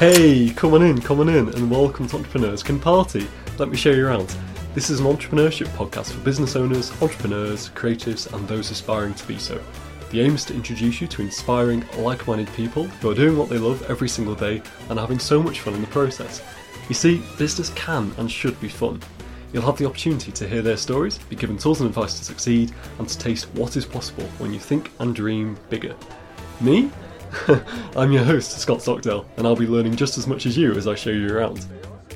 Hey, come on in, come on in, and welcome to Entrepreneurs Can Party. Let me show you around. This is an entrepreneurship podcast for business owners, entrepreneurs, creatives, and those aspiring to be so. The aim is to introduce you to inspiring, like minded people who are doing what they love every single day and having so much fun in the process. You see, business can and should be fun. You'll have the opportunity to hear their stories, be given tools and advice to succeed, and to taste what is possible when you think and dream bigger. Me? I'm your host, Scott Stockdale, and I'll be learning just as much as you as I show you around.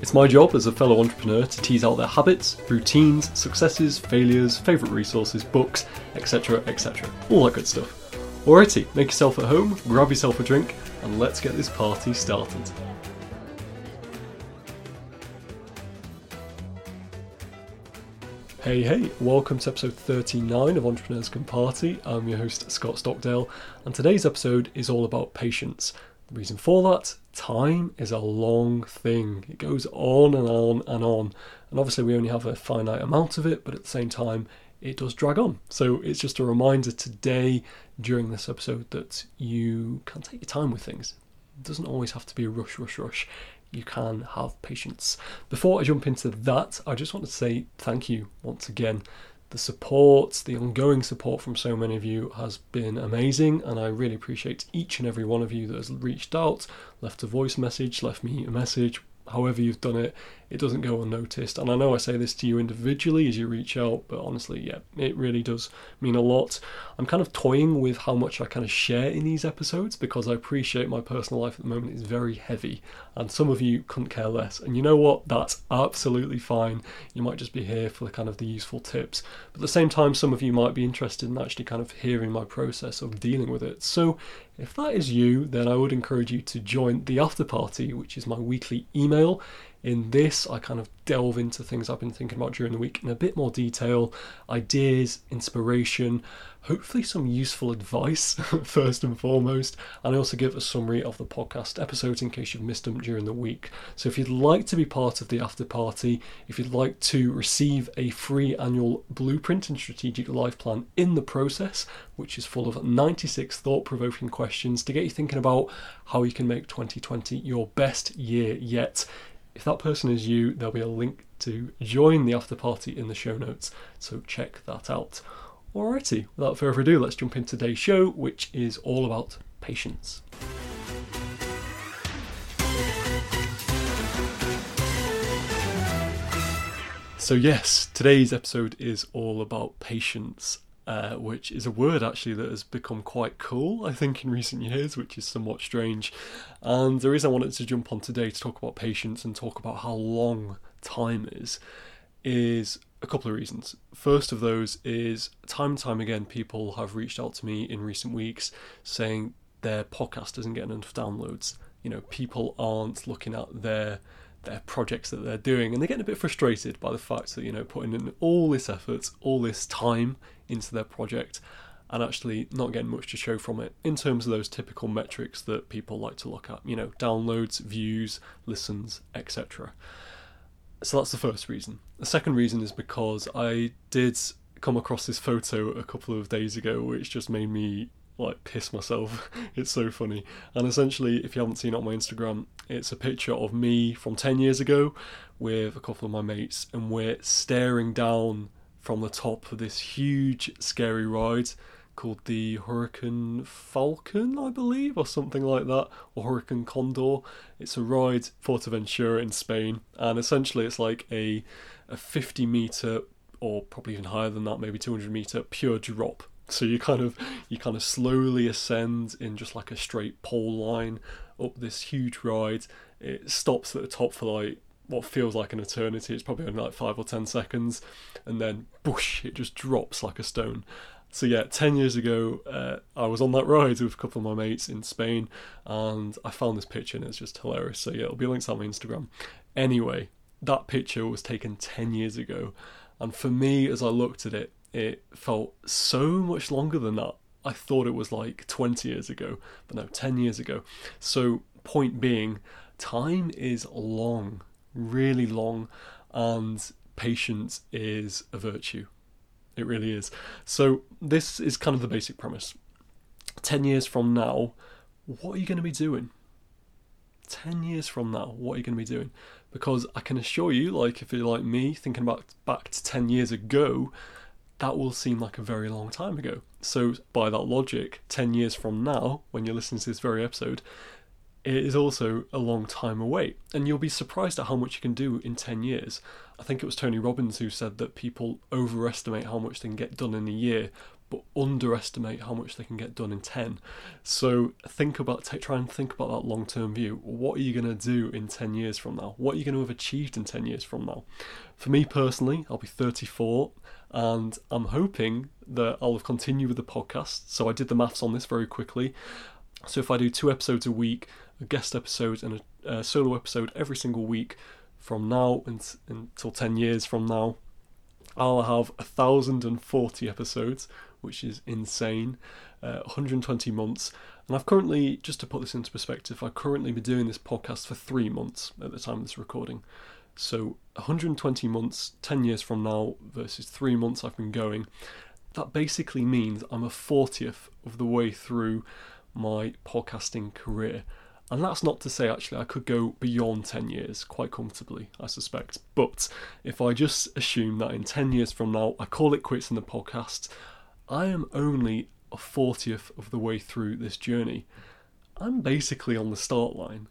It's my job as a fellow entrepreneur to tease out their habits, routines, successes, failures, favourite resources, books, etc., etc. All that good stuff. Alrighty, make yourself at home, grab yourself a drink, and let's get this party started. Hey, hey, welcome to episode 39 of Entrepreneurs Can Party. I'm your host, Scott Stockdale, and today's episode is all about patience. The reason for that, time is a long thing. It goes on and on and on. And obviously, we only have a finite amount of it, but at the same time, it does drag on. So it's just a reminder today during this episode that you can take your time with things. It doesn't always have to be a rush, rush, rush you can have patience. Before I jump into that, I just want to say thank you once again. The support, the ongoing support from so many of you has been amazing, and I really appreciate each and every one of you that has reached out, left a voice message, left me a message, however you've done it, it doesn't go unnoticed. And I know I say this to you individually as you reach out, but honestly, yeah, it really does mean a lot. I'm kind of toying with how much I kind of share in these episodes because I appreciate my personal life at the moment is very heavy, and some of you couldn't care less. And you know what? That's absolutely fine. You might just be here for the kind of the useful tips, but at the same time, some of you might be interested in actually kind of hearing my process of dealing with it. So if that is you, then I would encourage you to join the after party, which is my weekly email. In this, I kind of delve into things I've been thinking about during the week in a bit more detail, ideas, inspiration, hopefully some useful advice first and foremost, and I also give a summary of the podcast episodes in case you've missed them during the week. So if you'd like to be part of the after party, if you'd like to receive a free annual blueprint and strategic life plan in the process, which is full of 96 thought provoking questions to get you thinking about how you can make 2020 your best year yet if that person is you, there'll be a link to join the after party in the show notes, so check that out. Alrighty, without further ado, let's jump into today's show, which is all about patience. So, yes, today's episode is all about patience uh, which is a word actually that has become quite cool, I think, in recent years, which is somewhat strange. And the reason I wanted to jump on today to talk about patience and talk about how long time is, is a couple of reasons. First of those is time and time again, people have reached out to me in recent weeks saying their podcast doesn't get enough downloads. You know, people aren't looking at their their projects that they're doing and they're getting a bit frustrated by the fact that you know putting in all this effort all this time into their project and actually not getting much to show from it in terms of those typical metrics that people like to look at you know downloads views listens etc so that's the first reason. The second reason is because i did come across this photo a couple of days ago which just made me like piss myself. it's so funny. And essentially, if you haven't seen it on my Instagram, it's a picture of me from 10 years ago with a couple of my mates, and we're staring down from the top of this huge, scary ride called the Hurricane Falcon, I believe, or something like that, or Hurricane Condor. It's a ride Fuerteventura in Spain, and essentially it's like a a 50 meter or probably even higher than that, maybe 200 meter pure drop so you kind of you kind of slowly ascend in just like a straight pole line up this huge ride. It stops at the top for like what feels like an eternity. It's probably only like five or ten seconds, and then whoosh, it just drops like a stone. So yeah, ten years ago, uh, I was on that ride with a couple of my mates in Spain, and I found this picture, and it's just hilarious. So yeah, it'll be linked on my Instagram. Anyway, that picture was taken ten years ago, and for me, as I looked at it, it felt so much longer than that. I thought it was like 20 years ago, but no, 10 years ago. So, point being, time is long, really long, and patience is a virtue. It really is. So, this is kind of the basic premise. 10 years from now, what are you going to be doing? 10 years from now, what are you going to be doing? Because I can assure you, like if you're like me, thinking about back to 10 years ago, that will seem like a very long time ago. So, by that logic, 10 years from now, when you're listening to this very episode, it is also a long time away. And you'll be surprised at how much you can do in 10 years. I think it was Tony Robbins who said that people overestimate how much they can get done in a year, but underestimate how much they can get done in 10. So think about, try and think about that long term view. What are you going to do in 10 years from now? What are you going to have achieved in 10 years from now? For me personally, I'll be 34 and I'm hoping that I'll have continued with the podcast. So I did the maths on this very quickly. So if I do two episodes a week, a guest episode and a, a solo episode every single week from now until 10 years from now, I'll have 1,040 episodes, which is insane. Uh, 120 months. And I've currently, just to put this into perspective, I've currently been doing this podcast for three months at the time of this recording. So 120 months, 10 years from now versus three months I've been going. That basically means I'm a 40th of the way through my podcasting career. And that's not to say actually I could go beyond 10 years quite comfortably, I suspect. But if I just assume that in 10 years from now I call it quits in the podcast, I am only a 40th of the way through this journey. I'm basically on the start line.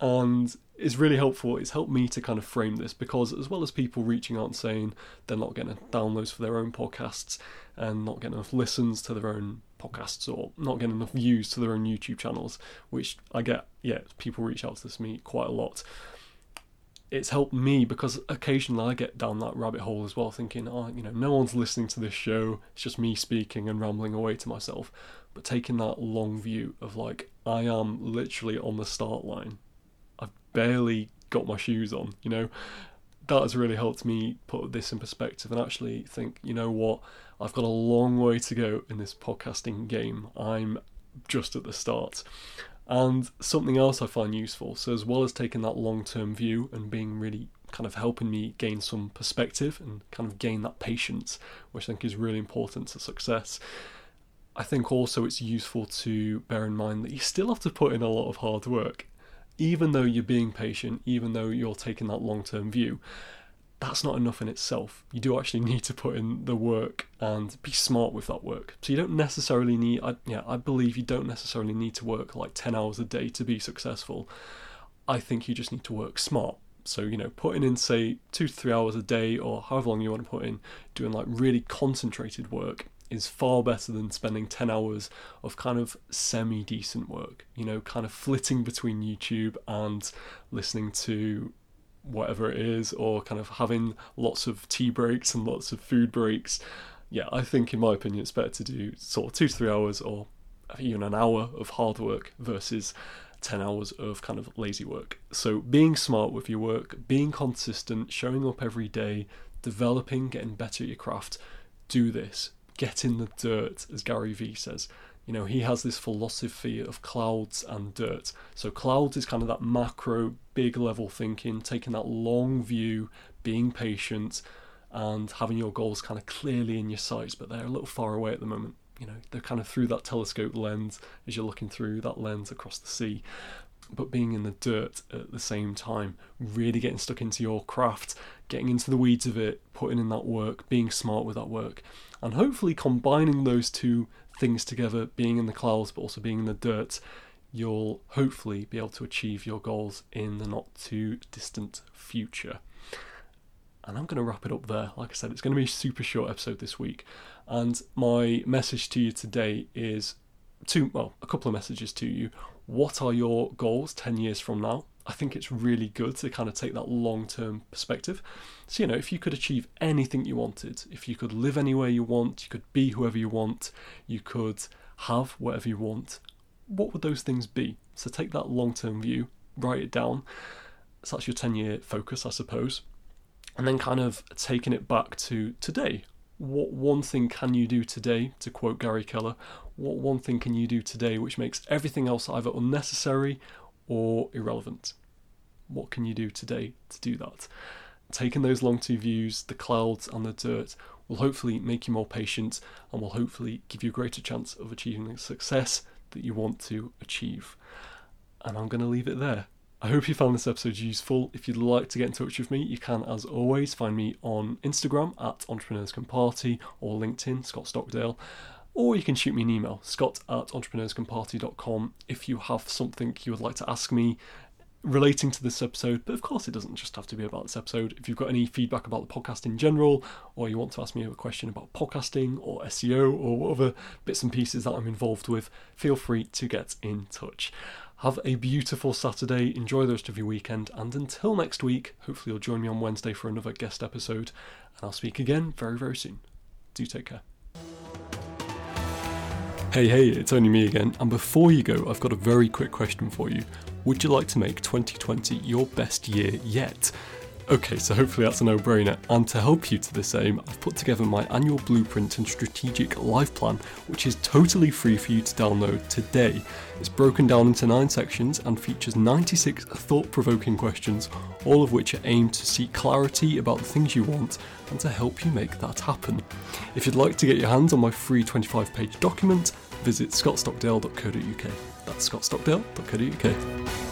And it's really helpful. It's helped me to kind of frame this because, as well as people reaching out and saying they're not getting downloads for their own podcasts and not getting enough listens to their own podcasts or not getting enough views to their own YouTube channels, which I get, yeah, people reach out to this me quite a lot it's helped me because occasionally I get down that rabbit hole as well, thinking, oh, you know, no one's listening to this show, it's just me speaking and rambling away to myself. But taking that long view of like, I am literally on the start line, I've barely got my shoes on, you know, that has really helped me put this in perspective and actually think, you know what, I've got a long way to go in this podcasting game. I'm just at the start. And something else I find useful, so as well as taking that long term view and being really kind of helping me gain some perspective and kind of gain that patience, which I think is really important to success. I think also it's useful to bear in mind that you still have to put in a lot of hard work, even though you're being patient, even though you're taking that long term view that's not enough in itself. You do actually need to put in the work and be smart with that work. So you don't necessarily need, I, yeah, I believe you don't necessarily need to work like 10 hours a day to be successful. I think you just need to work smart. So, you know, putting in, say, two to three hours a day or however long you want to put in, doing like really concentrated work is far better than spending 10 hours of kind of semi decent work, you know, kind of flitting between YouTube and listening to whatever it is, or kind of having lots of tea breaks and lots of food breaks. Yeah, I think in my opinion it's better to do sort of two to three hours or even an hour of hard work versus 10 hours of kind of lazy work. So being smart with your work, being consistent, showing up every day, developing, getting better at your craft, do this. Get in the dirt, as Gary Vee says. You know, he has this philosophy of clouds and dirt. So, clouds is kind of that macro, big level thinking, taking that long view, being patient, and having your goals kind of clearly in your sights, but they're a little far away at the moment. You know, they're kind of through that telescope lens as you're looking through that lens across the sea. But being in the dirt at the same time, really getting stuck into your craft, getting into the weeds of it, putting in that work, being smart with that work, and hopefully combining those two things together, being in the clouds but also being in the dirt, you'll hopefully be able to achieve your goals in the not too distant future. And I'm going to wrap it up there. Like I said, it's going to be a super short episode this week. And my message to you today is two, well, a couple of messages to you. What are your goals 10 years from now? I think it's really good to kind of take that long term perspective. So, you know, if you could achieve anything you wanted, if you could live anywhere you want, you could be whoever you want, you could have whatever you want, what would those things be? So, take that long term view, write it down. So, that's your 10 year focus, I suppose. And then kind of taking it back to today. What one thing can you do today, to quote Gary Keller? What one thing can you do today which makes everything else either unnecessary or irrelevant. What can you do today to do that? Taking those long term views, the clouds and the dirt, will hopefully make you more patient and will hopefully give you a greater chance of achieving the success that you want to achieve. and I'm going to leave it there. I hope you found this episode useful. If you'd like to get in touch with me, you can, as always, find me on Instagram at Entrepreneurs Can Party or LinkedIn, Scott Stockdale. Or you can shoot me an email, scott at entrepreneurscanparty.com, if you have something you would like to ask me relating to this episode, but of course, it doesn't just have to be about this episode. If you've got any feedback about the podcast in general, or you want to ask me a question about podcasting or SEO or whatever bits and pieces that I'm involved with, feel free to get in touch. Have a beautiful Saturday, enjoy the rest of your weekend, and until next week, hopefully, you'll join me on Wednesday for another guest episode, and I'll speak again very, very soon. Do take care. Hey, hey, it's only me again, and before you go, I've got a very quick question for you. Would you like to make 2020 your best year yet? Okay, so hopefully that's a no brainer. And to help you to this aim, I've put together my annual blueprint and strategic life plan, which is totally free for you to download today. It's broken down into nine sections and features 96 thought provoking questions, all of which are aimed to seek clarity about the things you want and to help you make that happen. If you'd like to get your hands on my free 25 page document, visit scottstockdale.co.uk. That's scottstockdale.co.uk.